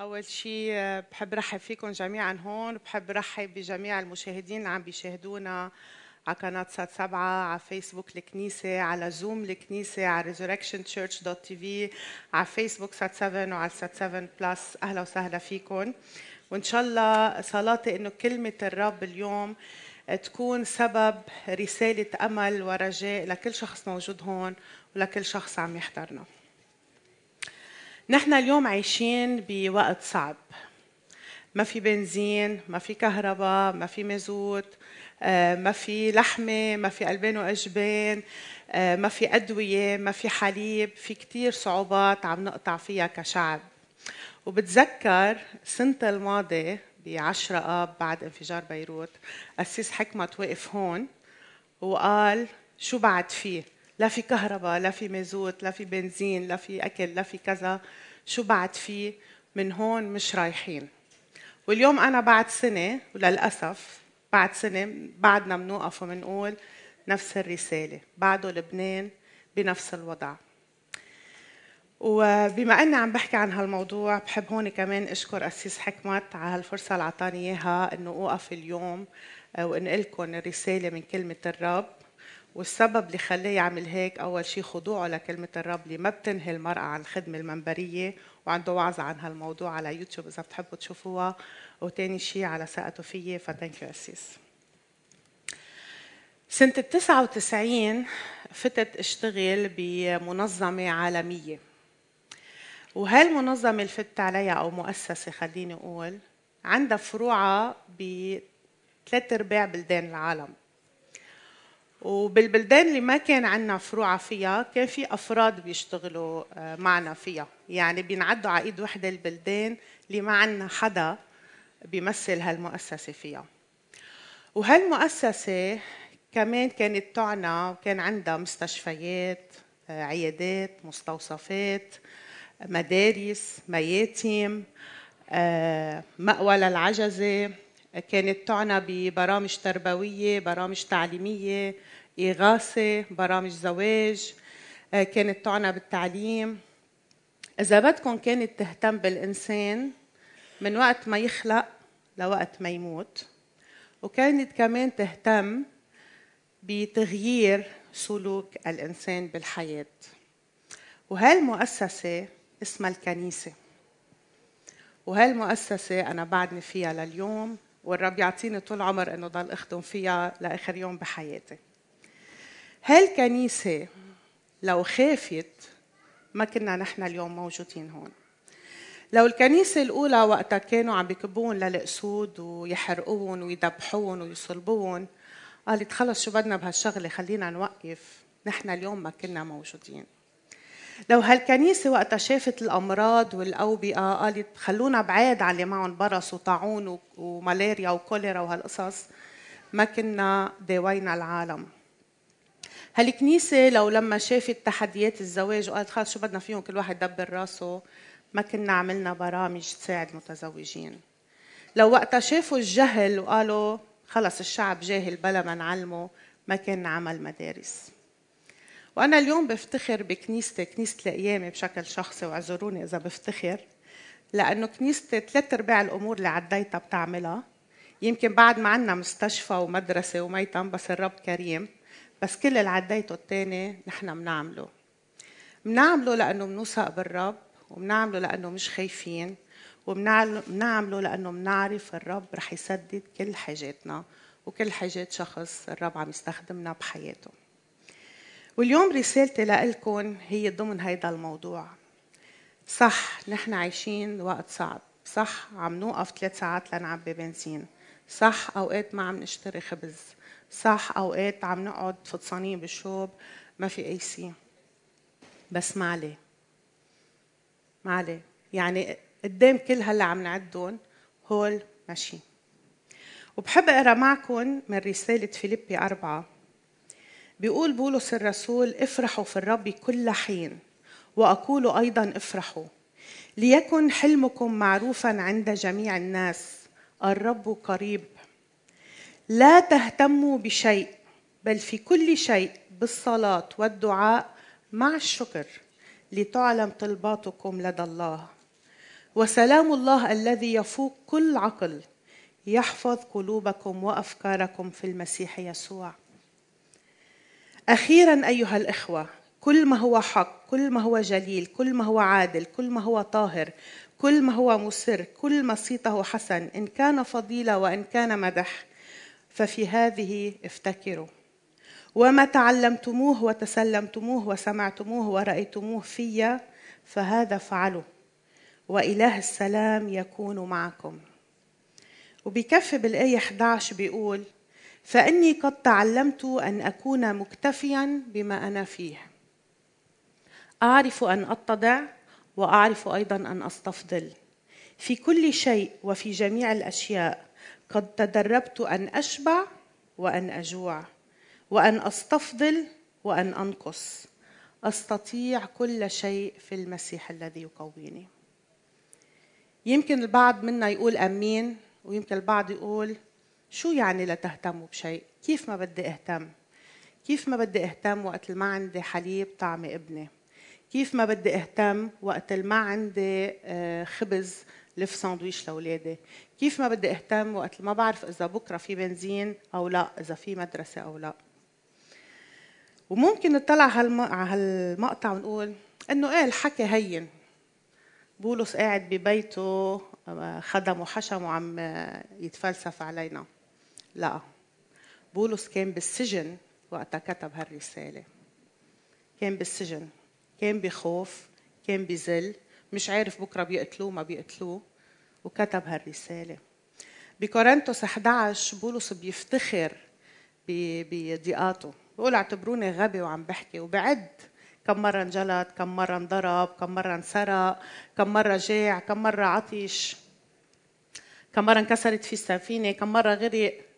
أول شيء بحب رحب فيكم جميعا هون بحب رحب بجميع المشاهدين اللي عم بيشاهدونا على قناة سات سبعة على فيسبوك الكنيسة على زوم الكنيسة على resurrectionchurch.tv على فيسبوك سات 7 وعلى سات 7 Plus. أهلا وسهلا فيكم. وإن شاء الله صلاتي إنه كلمة الرب اليوم تكون سبب رسالة أمل ورجاء لكل شخص موجود هون ولكل شخص عم يحضرنا. نحن اليوم عايشين بوقت صعب. ما في بنزين ما في كهرباء ما في مازوت آه، ما في لحمة ما في ألبان وأجبان آه، ما في أدوية ما في حليب في كتير صعوبات عم نقطع فيها كشعب. وبتذكر سنة الماضية بعشرة آب بعد انفجار بيروت أسيس حكمت وقف هون وقال شو بعد فيه؟ لا في كهرباء لا في مازوت لا في بنزين لا في أكل لا في كذا. شو بعد فيه من هون مش رايحين. واليوم أنا بعد سنة وللأسف بعد سنة بعدنا بنوقف وبنقول نفس الرسالة. بعده لبنان بنفس الوضع. وبما إني عم بحكي عن هالموضوع بحب هون كمان أشكر أسيس حكمت على هالفرصة اللي اعطاني إياها إنه أوقف اليوم وانقل لكم الرسالة من كلمة الرب. والسبب اللي خلاه يعمل هيك أول شيء خضوعه لكلمة الرب اللي ما بتنهي المرأة عن الخدمه المنبرية وعنده وعظه عن هالموضوع على يوتيوب إذا بتحبوا تشوفوها. وثاني شيء على ثقته فيي فثانك يو أسيس. سنة ال 99 فتت اشتغل بمنظمة عالمية. وهالمنظمة اللي فت عليها أو مؤسسة خليني أقول عندها فروعها بثلاث أرباع بلدان العالم. وبالبلدان اللي ما كان عندنا فروع فيها كان في أفراد بيشتغلوا آه، معنا فيها. يعني بينعدوا على إيد وحدة البلدان اللي ما عندنا حدا بيمثل هالمؤسسة فيها. وهالمؤسسة كمان كانت تعنى وكان عندها مستشفيات آه، عيادات مستوصفات مدارس مياتم آه، مأوى للعجزة. كانت تعنى ببرامج تربوية برامج تعليمية إغاثة برامج زواج آه، كانت تعنى بالتعليم. إذا بدكم كانت تهتم بالإنسان من وقت ما يخلق لوقت ما يموت وكانت كمان تهتم بتغيير سلوك الإنسان بالحياة. وهالمؤسسة اسمها الكنيسة. وهالمؤسسة أنا بعدني فيها لليوم. والرب يعطيني طول عمر إنه ضل أخدم فيها لآخر يوم بحياتي. هالكنيسة لو خافت ما كنا نحن اليوم موجودين هون. لو الكنيسة الأولى وقتها كانوا عم بكبون للأسود ويحرقون ويذبحون ويصلبون قالت خلص شو بدنا بهالشغلة خلينا نوقف. نحن اليوم ما كنا موجودين. لو هالكنيسة وقتها شافت الأمراض والأوبئة قالت خلونا بعاد عن اللي معهم برص وطاعون وملاريا وكوليرا وهالقصص ما كنا داوينا العالم. هالكنيسة لو لما شافت تحديات الزواج وقالت خلص شو بدنا فيهم كل واحد دبر راسه ما كنا عملنا برامج تساعد المتزوجين لو وقتها شافوا الجهل وقالوا خلص الشعب جاهل بلا ما نعلمه ما كان عمل مدارس. وأنا اليوم بفتخر بكنيستي كنيسة القيامة بشكل شخصي وأعذروني إذا بفتخر لأنه كنيستي ثلاث أرباع الأمور اللي عديتها بتعملها. يمكن بعد ما عنا مستشفى ومدرسة وميتم بس الرب كريم بس كل اللي عديته الثاني نحن بنعمله بنعمله لأنه بنوثق بالرب وبنعمله لأنه مش خايفين وبنعمله لأنه بنعرف الرب رح يسدد كل حاجاتنا وكل حاجات شخص الرب عم يستخدمنا بحياته. واليوم رسالتي لكم هي ضمن هيدا الموضوع. صح نحن عايشين وقت صعب. صح عم نوقف ثلاث ساعات لنعبي بنزين صح أوقات ما عم نشتري خبز. صح أوقات عم نقعد فطسانين بالشوب ما في أي سي بس ما عليه. ما عليه. يعني قدام كل هلا عم نعدهم هول ماشي وبحب أقرأ معكم من رسالة فيليبي أربعة. بيقول بولس الرسول افرحوا في الرب كل حين وأقول أيضا افرحوا. ليكن حلمكم معروفا عند جميع الناس الرب قريب. لا تهتموا بشيء بل في كل شيء بالصلاة والدعاء مع الشكر لتعلم طلباتكم لدى الله. وسلام الله الذي يفوق كل عقل يحفظ قلوبكم وأفكاركم في المسيح يسوع. أخيرا أيها الإخوة كل ما هو حق كل ما هو جليل كل ما هو عادل كل ما هو طاهر كل ما هو مسر كل ما صيته حسن إن كان فضيلة وإن كان مدح ففي هذه افتكروا. وما تعلمتموه وتسلمتموه وسمعتموه ورأيتموه في فهذا فعلوا. وإله السلام يكون معكم. وبكفي بالآية 11 بيقول فإني قد تعلمت أن أكون مكتفيا بما أنا فيه. أعرف أن أتضع وأعرف أيضا أن أستفضل. في كل شيء وفي جميع الأشياء قد تدربت أن أشبع وأن أجوع وأن أستفضل وأن أنقص. أستطيع كل شيء في المسيح الذي يقويني. يمكن البعض منا يقول أمين ويمكن البعض يقول شو يعني لا تهتموا بشيء؟ كيف ما بدي أهتم؟ كيف ما بدي أهتم وقت ما عندي حليب طعم ابني؟ كيف ما بدي أهتم وقت ما عندي آه، خبز لف ساندويش لأولادي؟ كيف ما بدي أهتم وقت ما بعرف إذا بكرة في بنزين أو لا إذا في مدرسة أو لا؟ وممكن نطلع على هالمقطع ونقول إنه إيه الحكي هين. بولس قاعد ببيته خدم وحشم وعم يتفلسف علينا. لا. بولس كان بالسجن وقتها كتب هالرسالة. كان بالسجن كان بخوف كان بذل مش عارف بكرة بيقتلوه ما بيقتلوه وكتب هالرسالة. بكورنثوس 11 بولس بيفتخر بضيقاته. بقول اعتبروني غبي وعم بحكي. وبعد كم مرة انجلط كم مرة انضرب كم مرة انسرق كم مرة جاع كم مرة عطش كم مرة انكسرت في السفينة كم مرة غرق.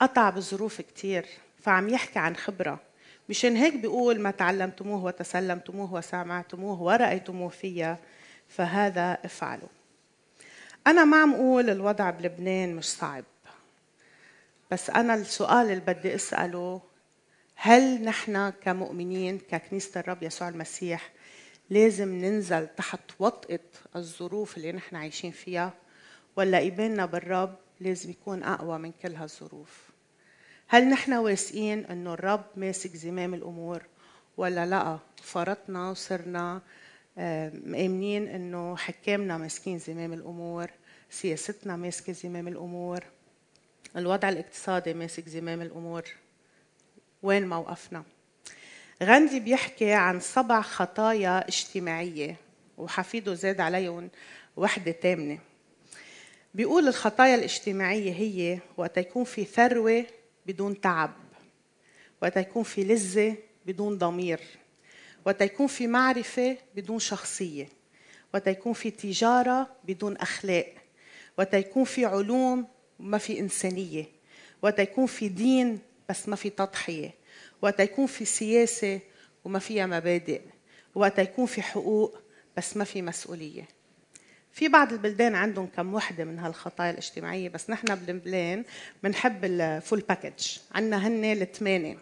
قطع بظروف كتير فعم يحكي عن خبرة. مشان هيك بيقول ما تعلمتموه وتسلمتموه وسمعتموه ورأيتموه فيا فهذا افعلوا أنا ما عم أقول الوضع بلبنان مش صعب بس أنا السؤال اللي بدي أسأله هل نحن كمؤمنين ككنيسة الرب يسوع المسيح لازم ننزل تحت وطئة الظروف اللي نحن عايشين فيها ولا إيماننا بالرب لازم يكون أقوى من كل هالظروف؟ هل نحن واثقين إنه الرب ماسك زمام الأمور ولا لا؟ فرطنا وصرنا مآمنين إنه حكامنا ماسكين زمام الأمور سياستنا ماسكة زمام الأمور الوضع الاقتصادي ماسك زمام الأمور. وين موقفنا؟ غاندي بيحكي عن سبع خطايا اجتماعية وحفيده زاد عليهم وحدة ثامنه بيقول الخطايا الاجتماعية هي وقت يكون في ثروة بدون تعب وقت يكون في لذة بدون ضمير وقت يكون في معرفة بدون شخصية وقت يكون في تجارة بدون أخلاق وقت يكون في علوم ما في إنسانية وقت يكون في دين بس ما في تضحية وقت يكون في سياسة وما فيها مبادئ وقت يكون في حقوق بس ما في مسؤولية. في بعض البلدان عندهم كم وحدة من هالخطايا الاجتماعية بس نحن بلبنان بنحب ال full package عندنا هن الثمانيه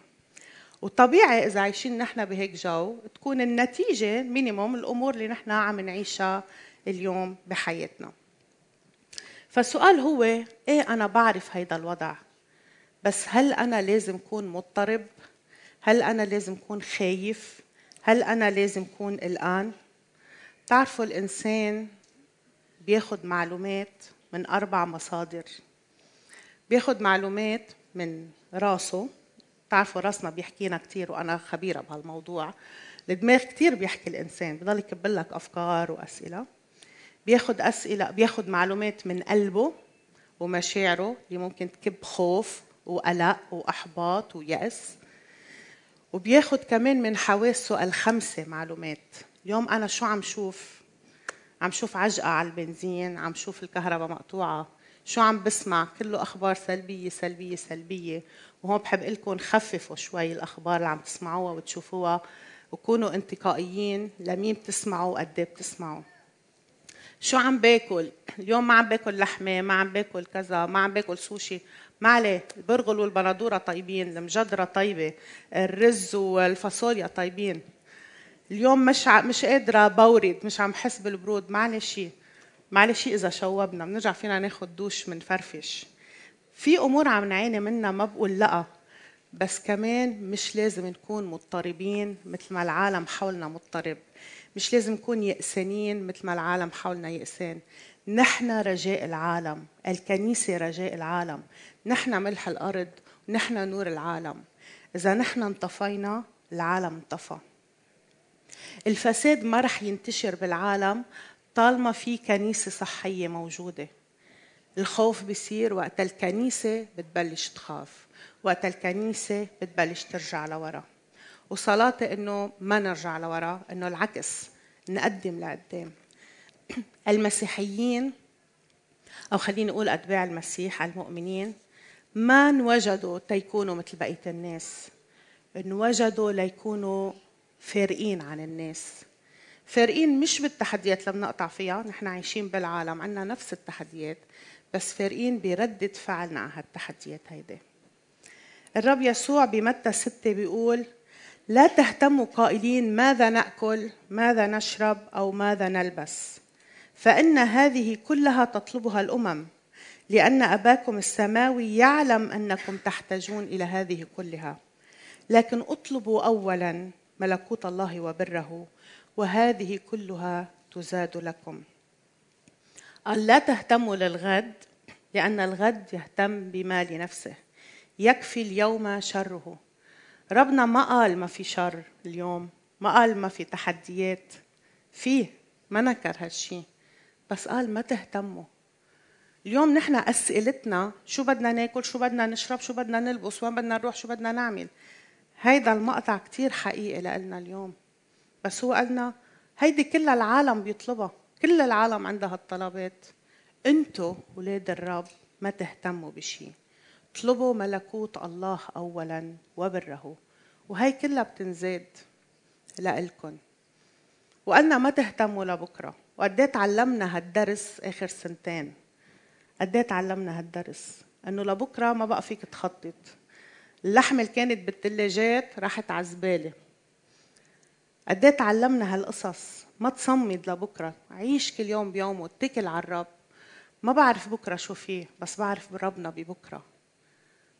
وطبيعي إذا عايشين نحن بهيك جو تكون النتيجة minimum الأمور اللي نحن عم نعيشها اليوم بحياتنا. فالسؤال هو إيه أنا بعرف هيدا الوضع؟ بس هل أنا لازم أكون مضطرب؟ هل أنا لازم أكون خايف؟ هل أنا لازم أكون قلقان؟ تعرفوا الإنسان بياخد معلومات من أربع مصادر. بياخد معلومات من راسه. تعرفوا راسنا بيحكينا كثير وأنا خبيرة بهالموضوع. الدماغ كثير بيحكي الإنسان بضل يكب لك أفكار وأسئلة. بياخد أسئلة بياخد معلومات من قلبه ومشاعره اللي ممكن تكب خوف وقلق وأحباط ويأس. وبياخد كمان من حواسه الخمسة معلومات. اليوم أنا شو عم شوف؟ عم شوف عجقة على البنزين عم شوف الكهرباء مقطوعة. شو عم بسمع؟ كله أخبار سلبية سلبية سلبية. وهون بحب لكم خففوا شوي الأخبار اللي عم تسمعوها وتشوفوها. وكونوا انتقائيين لمين بتسمعوا وقد إيه بتسمعوا. شو عم باكل؟ اليوم ما عم باكل لحمة ما عم باكل كذا ما عم باكل سوشي. ما عليه البرغل والبندورة طيبين المجدرة طيبة الرز والفاصوليا طيبين. اليوم مش ع... مش قادرة بورد مش عم حس بالبرود معلش معلش إذا شوبنا بنرجع فينا ناخد دوش منفرفش. في أمور عم نعاني منها ما بقول لأ بس كمان مش لازم نكون مضطربين مثل ما العالم حولنا مضطرب. مش لازم نكون يأسانين مثل ما العالم حولنا يأسان. نحن رجاء العالم الكنيسة رجاء العالم. نحن ملح الأرض ونحن نور العالم. إذا نحن انطفينا العالم انطفى. الفساد ما رح ينتشر بالعالم طالما في كنيسة صحية موجودة. الخوف بيصير وقت الكنيسة بتبلش تخاف وقت الكنيسة بتبلش ترجع لورا. وصلاتي إنه ما نرجع لورا إنه العكس نقدم لقدام. المسيحيين أو خليني أقول أتباع المسيح المؤمنين ما انوجدوا تيكونوا مثل بقية الناس. انوجدوا ليكونوا فارقين عن الناس. فارقين مش بالتحديات اللي بنقطع فيها نحن عايشين بالعالم عندنا نفس التحديات بس فارقين بردة فعلنا على هالتحديات هيدي. الرب يسوع بمتى ستة بيقول لا تهتموا قائلين ماذا نأكل ماذا نشرب أو ماذا نلبس. فإن هذه كلها تطلبها الأمم لأن أباكم السماوي يعلم أنكم تحتاجون إلى هذه كلها. لكن اطلبوا اولا ملكوت الله وبره وهذه كلها تزاد لكم. قال لا تهتموا للغد لأن الغد يهتم بما لنفسه. يكفي اليوم شره. ربنا ما قال ما في شر اليوم ما قال ما في تحديات. فيه ما نكر هالشي بس قال ما تهتموا. اليوم نحن أسئلتنا شو بدنا ناكل شو بدنا نشرب شو بدنا نلبس وين بدنا نروح شو بدنا نعمل؟ هيدا المقطع كتير حقيقي لنا اليوم. بس هو قالنا هيدي كل العالم بيطلبها. كل العالم عندها الطلبات. انتو ولاد الرب ما تهتموا بشي. اطلبوا ملكوت الله اولا وبره. وهي كلها بتنزاد لإلكن. وقالنا ما تهتموا لبكرة. وقد إيه تعلمنا هالدرس آخر سنتين؟ قد إيه تعلمنا هالدرس؟ إنه لبكرة ما بقى فيك تخطط. اللحمه اللي كانت بالثلاجات راحت على الزبالة. قد إيه تعلمنا هالقصص؟ ما تصمد لبكره عيش كل يوم بيومه اتكل على الرب. ما بعرف بكرة شو فيه بس بعرف بربنا ببكرة.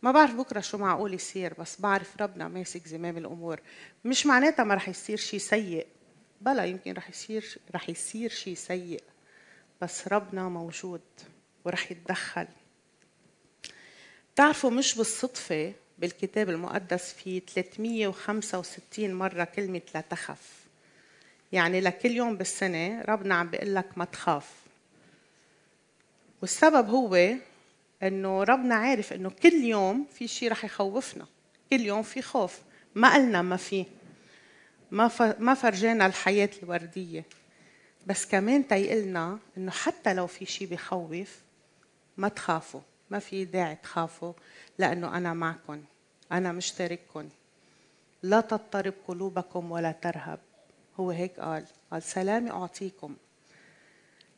ما بعرف بكرة شو معقول يصير بس بعرف ربنا ماسك زمام الأمور. مش معناتها ما رح يصير شيء سيء. بلا يمكن رح يصير رح يصير شيء سيء. بس ربنا موجود ورح يتدخل. بتعرفوا مش بالصدفة بالكتاب المقدس في 365 مرة كلمة لا تخف. يعني لكل يوم بالسنة ربنا عم بيقول لك ما تخاف. والسبب هو إنه ربنا عارف إنه كل يوم في شيء رح يخوفنا. كل يوم في خوف. ما قلنا ما في. ما ما فرجانا الحياة الوردية. بس كمان تيقلنا إنه حتى لو في شيء بخوف ما تخافوا. ما في داعي تخافوا لأنه أنا معكم أنا مشترككم. لا تضطرب قلوبكم ولا ترهب. هو هيك قال. قال سلامي أعطيكم.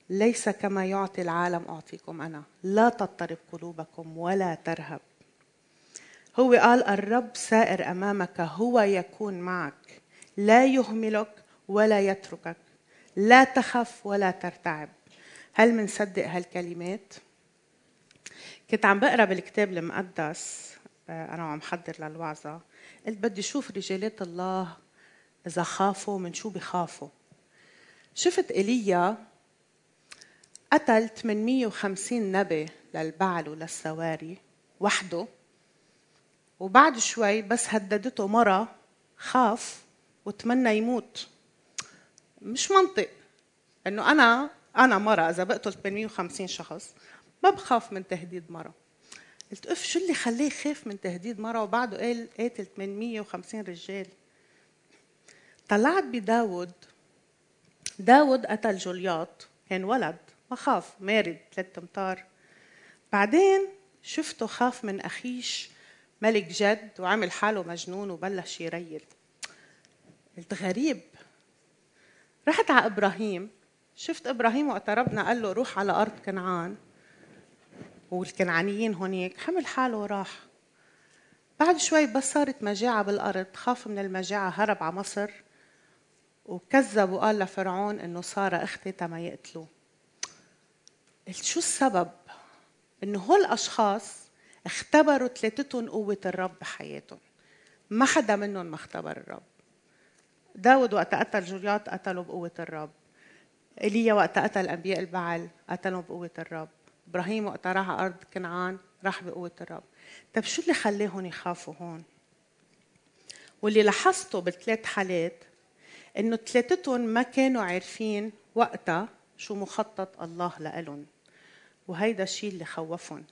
ليس كما يعطي العالم أعطيكم أنا. لا تضطرب قلوبكم ولا ترهب. هو قال الرب سائر أمامك هو يكون معك. لا يهملك ولا يتركك. لا تخف ولا ترتعب. هل منصدق هالكلمات؟ كنت عم بقرأ بالكتاب المقدس آه، أنا وعم حضر للوعظة. قلت بدي أشوف رجالات الله إذا خافوا من شو بخافوا. شفت إيليا قتل 850 نبي للبعل وللسواري وحده وبعد شوي بس هددته مرة خاف وتمنى يموت. مش منطق إنه أنا أنا مرة إذا بقتل 850 شخص ما بخاف من تهديد مرة. قلت اف شو اللي خليه يخاف من تهديد مرة؟ وبعده قال قاتل 850 رجال. طلعت بداود. داود قتل جولياط كان ولد ما خاف مارد ثلاث أمتار. بعدين شفته خاف من أخيش ملك جد وعمل حاله مجنون وبلش يريل. قلت غريب. رحت على إبراهيم. شفت إبراهيم وقت ربنا قال له روح على أرض كنعان. والكنعانيين هونيك حمل حاله وراح. بعد شوي بس صارت مجاعة بالأرض خاف من المجاعة هرب على مصر وكذب وقال لفرعون إنه صار أختي تما يقتلوه. قلت شو السبب؟ إنه هول الأشخاص اختبروا ثلاثتهم قوة الرب بحياتهم. ما حدا منهم ما اختبر الرب. داود وقت قتل جوليات قتله بقوة الرب. إيليا وقت قتل أنبياء البعل قتلهم بقوة الرب. إبراهيم وقت راح أرض كنعان راح بقوة الرب. طيب شو اللي خليهم يخافوا هون؟ واللي لاحظته بالثلاث حالات إنه ثلاثتهم ما كانوا عارفين وقتها شو مخطط الله لهم وهيدا الشيء اللي خوفهم.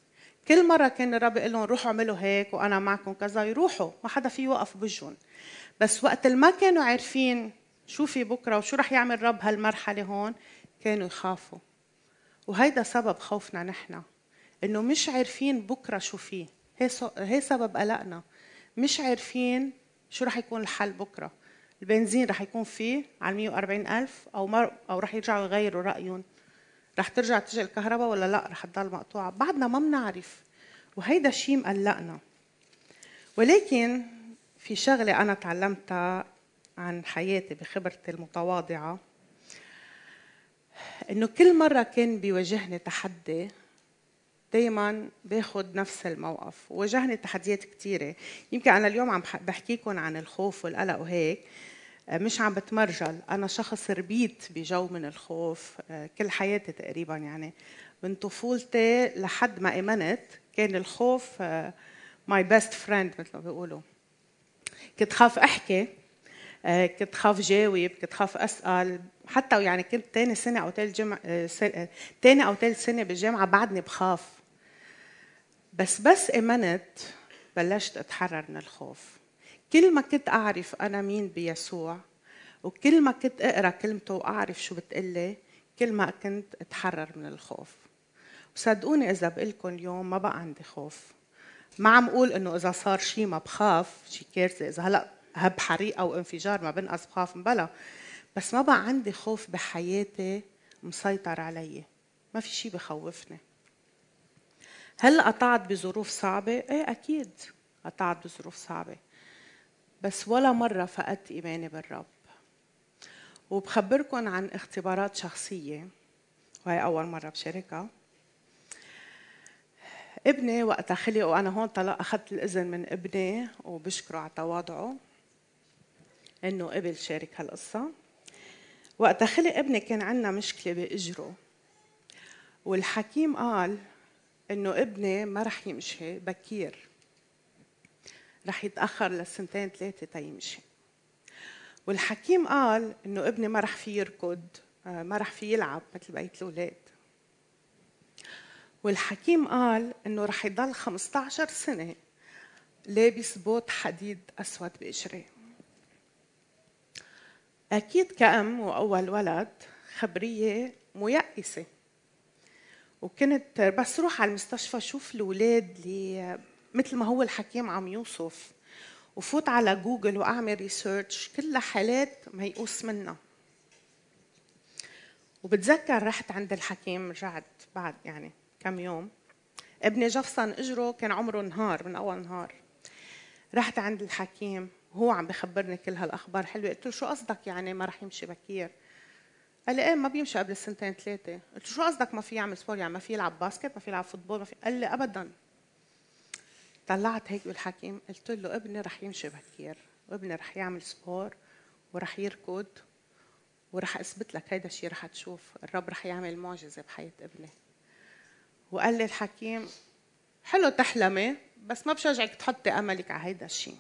كل مرة كان الرب يقول لهم روحوا اعملوا هيك وأنا معكم كذا يروحوا ما حدا فيه يوقف بوجهن بس وقت ما كانوا عارفين شو في بكرة وشو رح يعمل الرب هالمرحلة هون كانوا يخافوا. وهيدا سبب خوفنا نحن إنه مش عارفين بكرة شو فيه. هي هي سبب قلقنا. مش عارفين شو رح يكون الحل بكرة. البنزين رح يكون فيه على 140 ألف أو مر أو رح يرجعوا يغيروا رأيهم. رح ترجع تجي الكهرباء ولا لأ؟ رح تضل مقطوعة. بعدنا ما بنعرف. وهيدا الشيء مقلقنا. ولكن في شغلة أنا تعلمتها عن حياتي بخبرتي المتواضعة. إنه كل مرة كان بيواجهني تحدي دايما باخذ نفس الموقف. واجهني تحديات كثيرة يمكن أنا اليوم عم بحكيكم عن الخوف والقلق وهيك. آه، مش عم بتمرجل. أنا شخص ربيت بجو من الخوف آه، كل حياتي تقريبا يعني. من طفولتي لحد ما إمنت كان الخوف my best friend مثل ما بيقولوا. كنت خاف أحكي آه، كنت خاف جاوب كنت خاف أسأل. حتى يعني كنت ثاني سنة أو ثالث جمع ثاني أو ثالث سنة بالجامعة بعدني بخاف. بس بس إمنت بلشت أتحرر من الخوف. كل ما كنت أعرف أنا مين بيسوع وكل ما كنت أقرأ كلمته وأعرف شو بتقلي كل ما كنت أتحرر من الخوف. وصدقوني إذا بقول لكم اليوم ما بقى عندي خوف. ما عم أقول إنه إذا صار شيء ما بخاف شيء كارثة. إذا هلأ هب حريق أو انفجار ما بنقص بخاف بلا بس ما بقى عندي خوف بحياتي مسيطر علي. ما في شيء بخوفني. هل قطعت بظروف صعبة؟ إيه أكيد قطعت بظروف صعبة. بس ولا مرة فقدت إيماني بالرب. وبخبركم عن اختبارات شخصية. وهي أول مرة بشاركها. ابني وقتها خلق وأنا هون طلع أخذت الإذن من ابني وبشكره على تواضعه. إنه قبل شارك هالقصة. وقتها خلق ابني كان عندنا مشكلة بإجره. والحكيم قال إنه ابني ما رح يمشي بكير. رح يتأخر لسنتين ثلاثة تيمشي والحكيم قال إنه ابني ما رح في يركض آه، ما رح في يلعب مثل بقية الأولاد. والحكيم قال إنه رح يضل 15 سنة لابس بوت حديد أسود بقشره أكيد كأم وأول ولد خبرية ميأسة. وكنت بس روح على المستشفى شوف الأولاد اللي مثل ما هو الحكيم عم يوصف وفوت على جوجل وأعمل research كلها حالات ميؤوس منها. وبتذكر رحت عند الحكيم رجعت بعد يعني كم يوم. ابني جفصن إجره كان عمره نهار من أول نهار. رحت عند الحكيم. وهو عم بخبرني كل هالأخبار. حلوة. قلت له شو قصدك يعني ما رح يمشي بكير؟ قال لي إيه ما بيمشي قبل السنتين ثلاثة. قلت له شو قصدك ما في يعمل sport يعني ما في يلعب basket ما في يلعب football ما في قال لي ابدا. طلعت هيك بالحكيم. قلت له ابني رح يمشي بكير. وابني رح يعمل sport ورح يركض ورح أثبت لك هيدا الشيء رح تشوف. الرب رح يعمل معجزة بحياة ابني. وقال لي الحكيم حلو تحلمي بس ما بشجعك تحطي أملك على هيدا الشيء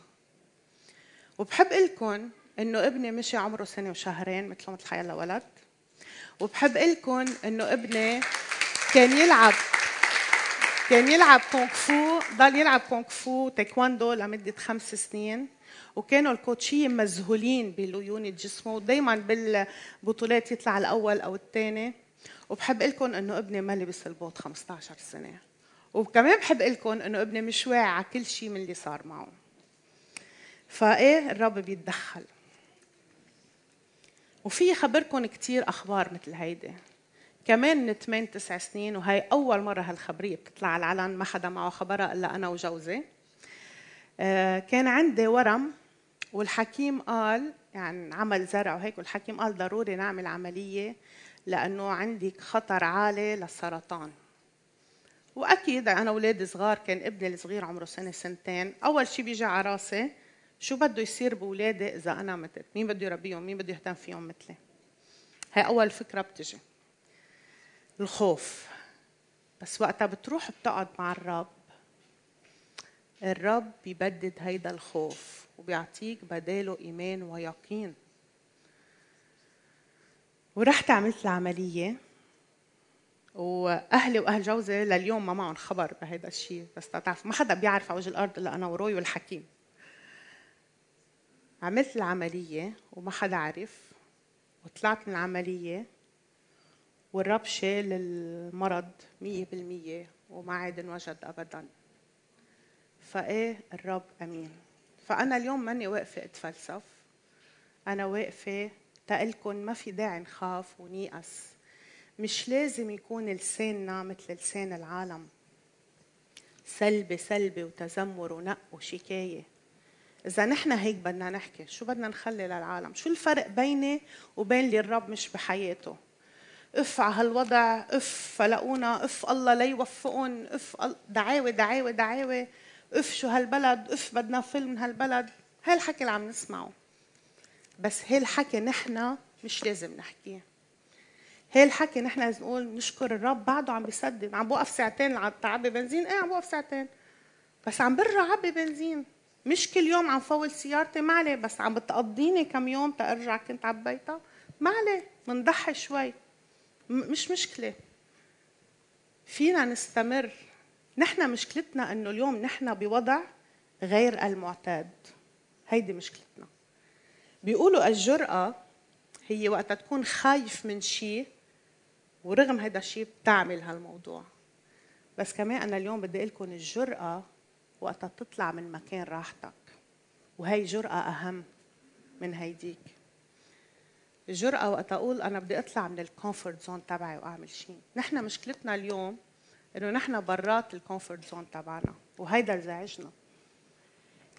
وبحب قلكم إنه ابني مشي عمره سنة وشهرين مثل مثل حيلا ولد. وبحب قلكم إنه ابني كان يلعب كان يلعب كونغ فو ضل يلعب كونغ فو تايكواندو لمدة خمس سنين وكانوا الكوتشية مذهولين بليونة جسمه ودائما بالبطولات يطلع الأول أو الثاني. وبحب لكم إنه ابني ما لبس البوت 15 سنة. وكمان بحب لكم إنه ابني مش واعي على كل شيء من اللي صار معه. فايه الرب بيتدخل. وفي خبركم كثير أخبار مثل هيدي. كمان من 8 9 سنين وهي أول مرة هالخبرية بتطلع على العلن ما حدا معه خبرها إلا أنا وجوزي. آه، كان عندي ورم والحكيم قال يعني عمل زرع وهيك والحكيم قال ضروري نعمل عملية لأنه عندك خطر عالي للسرطان. وأكيد أنا أولادي صغار كان ابني الصغير عمره سنة سنتين أول شيء بيجي على راسي شو بده يصير بأولادي إذا أنا متت؟ مين بده يربيهم؟ مين بده يهتم فيهم مثلي؟ هاي أول فكرة بتجي. الخوف. بس وقتها بتروح بتقعد مع الرب. الرب بيبدد هيدا الخوف وبيعطيك بداله إيمان ويقين. ورحت عملت العملية وأهلي وأهل جوزي لليوم ما معهم خبر بهذا الشيء بس تعرف ما حدا بيعرف على وجه الأرض إلا أنا وروي والحكيم. عملت العملية وما حدا عرف وطلعت من العملية والرب شال المرض مية بالمية وما عاد انوجد أبدا. فإيه الرب أمين. فأنا اليوم ماني واقفة أتفلسف أنا واقفة تقلكن ما في داعي نخاف ونيأس. مش لازم يكون لساننا مثل لسان العالم. سلبي سلبي وتذمر ونق وشكاية. إذا نحن هيك بدنا نحكي شو بدنا نخلي للعالم؟ شو الفرق بيني وبين اللي الرب مش بحياته؟ اف على هالوضع اف فلقونا اف الله لا يوفقهم اف دعاوي دعاوي دعاوي اف شو هالبلد اف بدنا نفل من هالبلد الحكي اللي عم نسمعه. بس هاي الحكي نحن مش لازم نحكيه. هاي الحكي نحن لازم نقول نشكر الرب بعده عم بيصدق عم بوقف ساعتين تعبي بنزين. إيه عم بوقف ساعتين. بس عم برجع عبي بنزين. مش كل يوم عم فول سيارتي ما عليه بس عم بتقضيني كم يوم تأرجع كنت عبيتها ما عليه بنضحي شوي. مش مشكلة. فينا نستمر. نحن مشكلتنا إنه اليوم نحن بوضع غير المعتاد. هيدي مشكلتنا. بيقولوا الجرأة هي وقتها تكون خايف من شيء ورغم هذا الشيء بتعمل هالموضوع. بس كمان أنا اليوم بدي أقول لكم الجرأة وقتها تطلع من مكان راحتك. وهي جرأة أهم من هيديك. الجرأة وقت أقول أنا بدي أطلع من ال comfort zone تبعي وأعمل شيء نحن مشكلتنا اليوم إنه نحن برات ال comfort zone تبعنا وهيدا اللي زعجنا.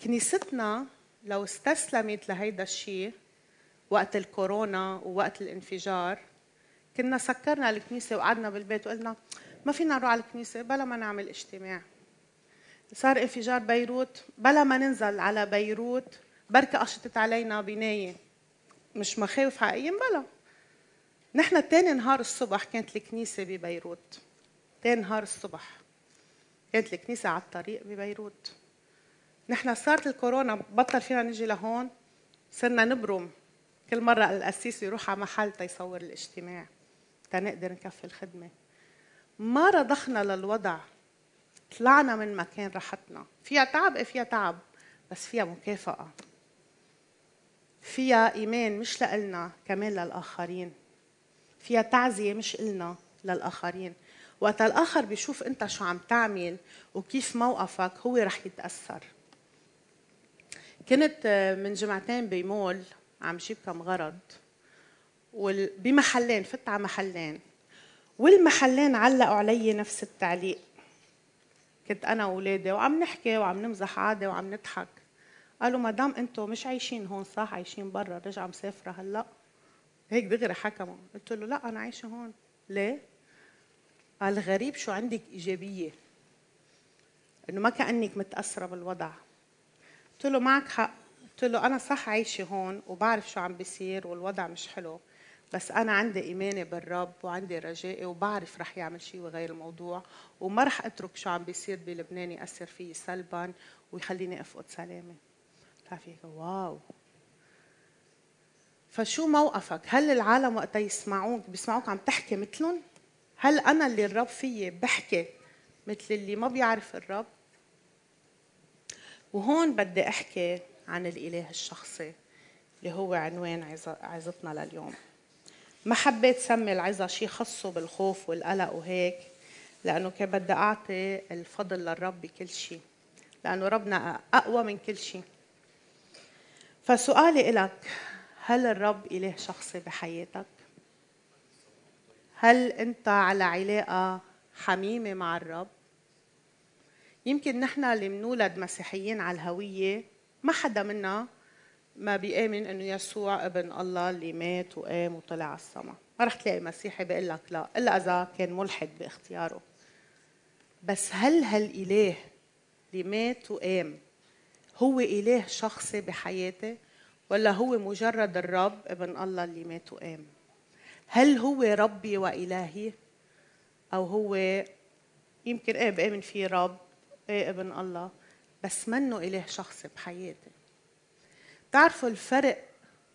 كنيستنا لو استسلمت لهيدا الشيء وقت الكورونا ووقت الانفجار كنا سكرنا الكنيسة وقعدنا بالبيت وقلنا ما فينا نروح على الكنيسة بلا ما نعمل اجتماع. صار انفجار بيروت. بلا ما ننزل على بيروت بركة قشطت علينا بناية. مش مخاوف حقيقية بلا. نحن تاني نهار الصبح كانت الكنيسة ببيروت. تاني نهار الصبح كانت الكنيسة على الطريق ببيروت. نحن صارت الكورونا بطل فينا نجي لهون. صرنا نبرم. كل مرة القسيس يروح على محل تيصور الاجتماع تنقدر نكفي الخدمة. ما رضخنا للوضع. طلعنا من مكان راحتنا. فيها تعب؟ إيه فيها تعب؟ بس فيها مكافأة. فيها إيمان مش لإلنا كمان للآخرين. فيها تعزية مش إلنا للآخرين. وقت الآخر بيشوف أنت شو عم تعمل وكيف موقفك هو رح يتأثر. كنت من جمعتين بمول عم جيب كم غرض. بمحلين فت على محلين. والمحلين علقوا علي نفس التعليق. كنت أنا واولادي وعم نحكي وعم نمزح عادي وعم نضحك. قالوا مدام أنتم مش عايشين هون صح؟ عايشين برا رجع مسافرة هلأ. هيك دغري حكموا قلت له لا أنا عايشة هون. ليه؟ قال غريب شو عندك إيجابية. إنه ما كأنك متأثرة بالوضع. قلت له معك حق. قلت له أنا صح عايشة هون وبعرف شو عم بيصير والوضع مش حلو. بس أنا عندي إيماني بالرب وعندي رجائي وبعرف رح يعمل شيء ويغير الموضوع وما رح أترك شو عم بيصير بلبنان يأثر فيي سلبا ويخليني أفقد سلامي بتعرفي واو فشو موقفك؟ هل العالم وقتا يسمعوك بيسمعوك عم تحكي مثلهم؟ هل أنا اللي الرب فيي بحكي مثل اللي ما بيعرف الرب؟ وهون بدي أحكي عن الإله الشخصي اللي هو عنوان عظتنا لليوم ما حبيت سمي العظة شيء خصه بالخوف والقلق وهيك لأنه كان بدي أعطي الفضل للرب بكل شيء لأنه ربنا أقوى من كل شيء فسؤالي إلك هل الرب إله شخصي بحياتك؟ هل أنت على علاقة حميمة مع الرب؟ يمكن نحن اللي منولد مسيحيين على الهوية ما حدا منا ما بيآمن إنه يسوع ابن الله اللي مات وقام وطلع على السماء. ما رح تلاقي مسيحي بيقول لك لا إلا إذا كان ملحد باختياره. بس هل هالإله اللي مات وقام هو إله شخصي بحياتي؟ ولا هو مجرد الرب ابن الله اللي مات وقام؟ هل هو ربي وإلهي؟ أو هو يمكن إيه بامن فيه رب إيه ابن الله؟ بس منه إله شخصي بحياتي. بتعرفوا الفرق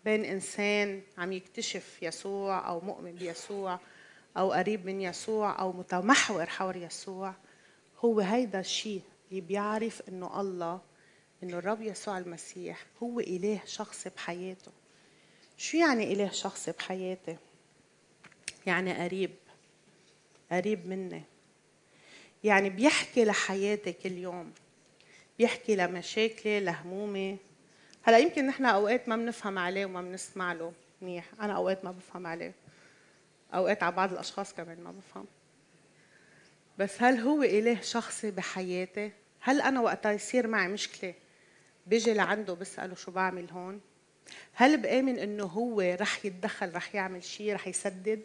بين إنسان عم يكتشف يسوع أو مؤمن بيسوع أو قريب من يسوع أو متمحور حول يسوع؟ هو هيدا الشيء اللي بيعرف إنه الله إنه الرب يسوع المسيح هو إله شخصي بحياته. شو يعني إله شخصي بحياتي؟ يعني قريب قريب مني. يعني بيحكي لحياتي كل يوم بيحكي لمشاكلي لهمومي هلا يمكن نحن أوقات ما بنفهم عليه وما بنسمع له منيح. أنا أوقات ما بفهم عليه. أوقات على بعض الأشخاص كمان ما بفهم. بس هل هو اله شخصي بحياتي؟ هل أنا وقتها يصير معي مشكلة بيجي لعنده بسأله شو بعمل هون؟ هل بآمن إنه هو رح يتدخل رح يعمل شيء رح يسدد؟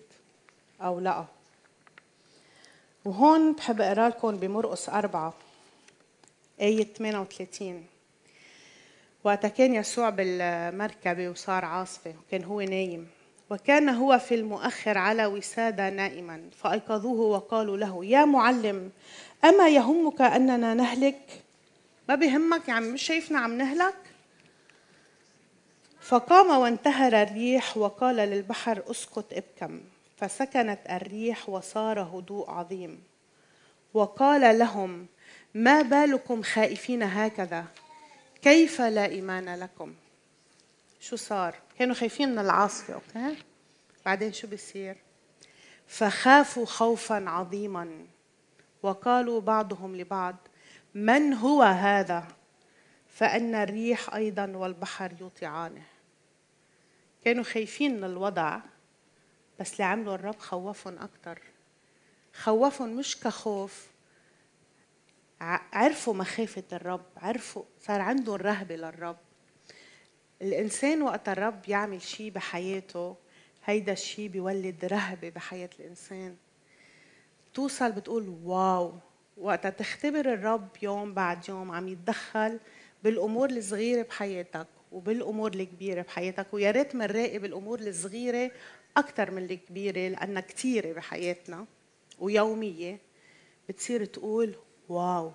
أو لا. وهون بحب أقرأ لكم بمرقس أربعة آية 38 وقت كان يسوع بالمركبة وصار عاصفة وكان هو نايم. وكان هو في المؤخر على وسادة نائما فأيقظوه وقالوا له يا معلم أما يهمك أننا نهلك؟ ما بيهمك يعني مش شايفنا عم نهلك؟ فقام وانتهر الريح وقال للبحر اسكت ابكم. فسكنت الريح وصار هدوء عظيم. وقال لهم ما بالكم خائفين هكذا؟ كيف لا إيمان لكم؟ شو صار؟ كانوا خايفين من العاصفه أوكي؟ بعدين شو بيصير؟ فخافوا خوفا عظيما وقالوا بعضهم لبعض من هو هذا؟ فإن الريح أيضا والبحر يطيعانه كانوا خايفين من الوضع بس اللي عمله الرب خوفهم أكثر خوفهم مش كخوف عرفوا مخافة الرب عرفوا صار عندهم رهبة للرب. الإنسان وقت الرب يعمل شيء بحياته هيدا الشيء بيولد رهبة بحياة الإنسان. توصل بتقول واو. وقتها تختبر الرب يوم بعد يوم عم يتدخل بالأمور الصغيرة بحياتك وبالأمور الكبيرة بحياتك ويا ريت بنراقب الأمور الصغيرة أكثر من الكبيرة لأنها كثيره بحياتنا ويومية. بتصير تقول واو.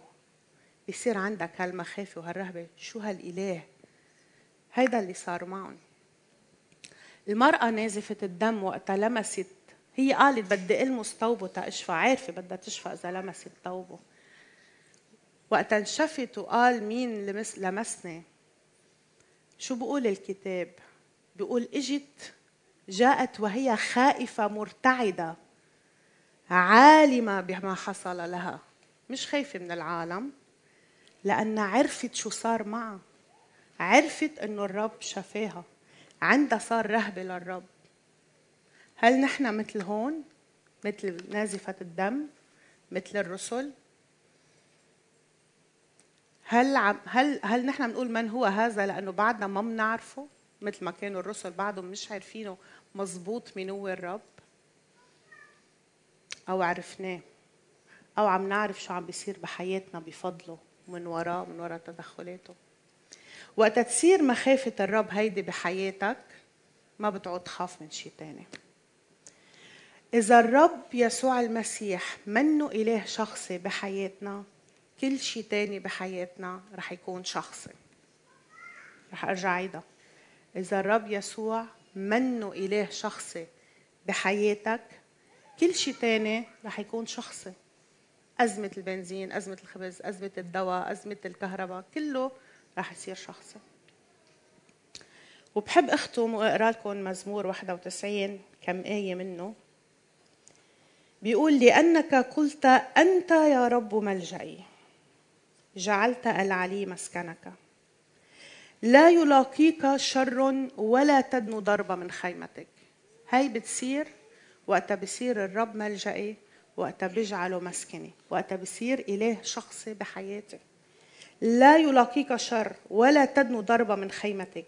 بصير عندك هالمخافه وهالرهبة. شو هالإله؟ هيدا اللي صار معهم. المرأة نازفة الدم وقتها لمست. هي قالت بدي ألمس ثوبه تأشفى عارفة بدها تشفى إذا لمست ثوبه. وقت انشفت وقال مين لمس لمسني. شو بقول الكتاب؟ بيقول إجت جاءت وهي خائفة مرتعدة عالمة بما حصل لها. مش خايفة من العالم لأنها عرفت شو صار معها. عرفت أنه الرب شفاها عندها صار رهبة للرب. هل نحن مثل هون؟ مثل نازفة الدم؟ مثل الرسل؟ هل عم هل هل نحن بنقول من هو هذا؟ لأنه بعدنا ما بنعرفه. مثل ما كانوا الرسل بعدهم مش عارفينه مزبوط مين هو الرب. أو عرفناه. أو عم نعرف شو عم بيصير بحياتنا بفضله من وراه من وراء تدخلاته. وقت تصير مخافة الرب هيدي بحياتك ما بتعود تخاف من شيء تاني. إذا الرب يسوع المسيح منه إله شخصي بحياتنا كل شيء تاني بحياتنا رح يكون شخصي. رح أرجع عيدها إذا الرب يسوع منه إله شخصي بحياتك كل شيء تاني رح يكون شخصي. أزمة البنزين أزمة الخبز أزمة الدواء أزمة الكهرباء كله رح يصير شخصي. وبحب أختم وأقرأ لكم مزمور 91 كم آية منه؟ بيقول لأنك قلت أنت يا رب ملجئي جعلت العلي مسكنك. لا يلاقيك شر ولا تدنو ضربة من خيمتك. هاي بتصير وقت بصير الرب ملجئي وقت بيجعله مسكني وقت بصير إله شخصي بحياتي. لا يلاقيك شر ولا تدنو ضربة من خيمتك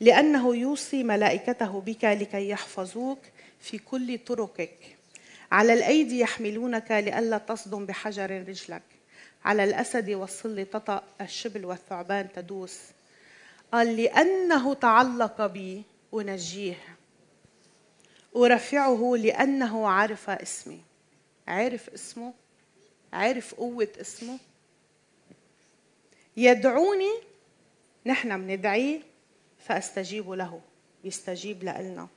لأنه يوصي ملائكته بك لكي يحفظوك في كل طرقك. على الأيدي يحملونك لئلا تصدم بحجر رجلك. على الأسد والصل تطأ الشبل والثعبان تدوس. قال لأنه تعلق بي أنجيه. أرفعه لأنه عرف اسمي. عرف اسمه عرف قوة اسمه. يدعوني نحن بندعيه فأستجيب له يستجيب لنا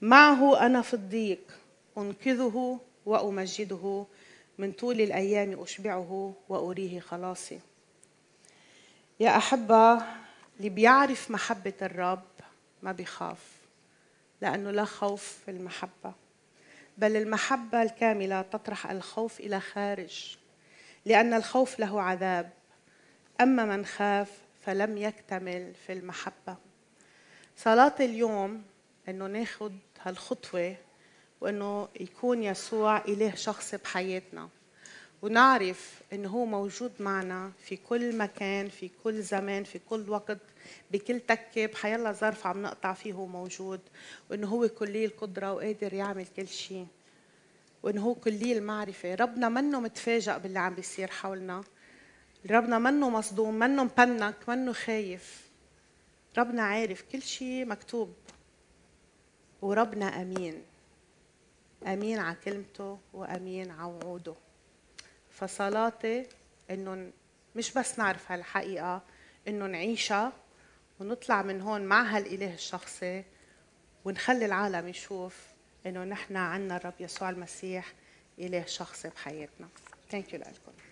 معه أنا في الضيق أنقذه وأمجده. من طول الأيام أشبعه وأريه خلاصي. يا أحبة اللي بيعرف محبة الرب ما بيخاف لأنه لا خوف في المحبة. بل المحبة الكاملة تطرح الخوف إلى خارج لأن الخوف له عذاب. أما من خاف فلم يكتمل في المحبة. صلاة اليوم إنه ناخذ هالخطوة وإنه يكون يسوع اله شخصي بحياتنا. ونعرف انه هو موجود معنا في كل مكان في كل زمان في كل وقت بكل تكة بحيلا ظرف عم نقطع فيه هو موجود. وانه هو كلي القدره وقادر يعمل كل شيء وانه هو كلي المعرفه ربنا منه متفاجئ باللي عم بيصير حولنا. ربنا منه مصدوم منه مبنك منه خايف. ربنا عارف كل شيء مكتوب. وربنا أمين. أمين على كلمته وأمين على وعوده. فصلاتي انه مش بس نعرف هالحقيقة انه نعيشها ونطلع من هون مع هالإله الشخصي ونخلي العالم يشوف إنه نحن عنا الرب يسوع المسيح إله شخصي بحياتنا. ثانك يو لكم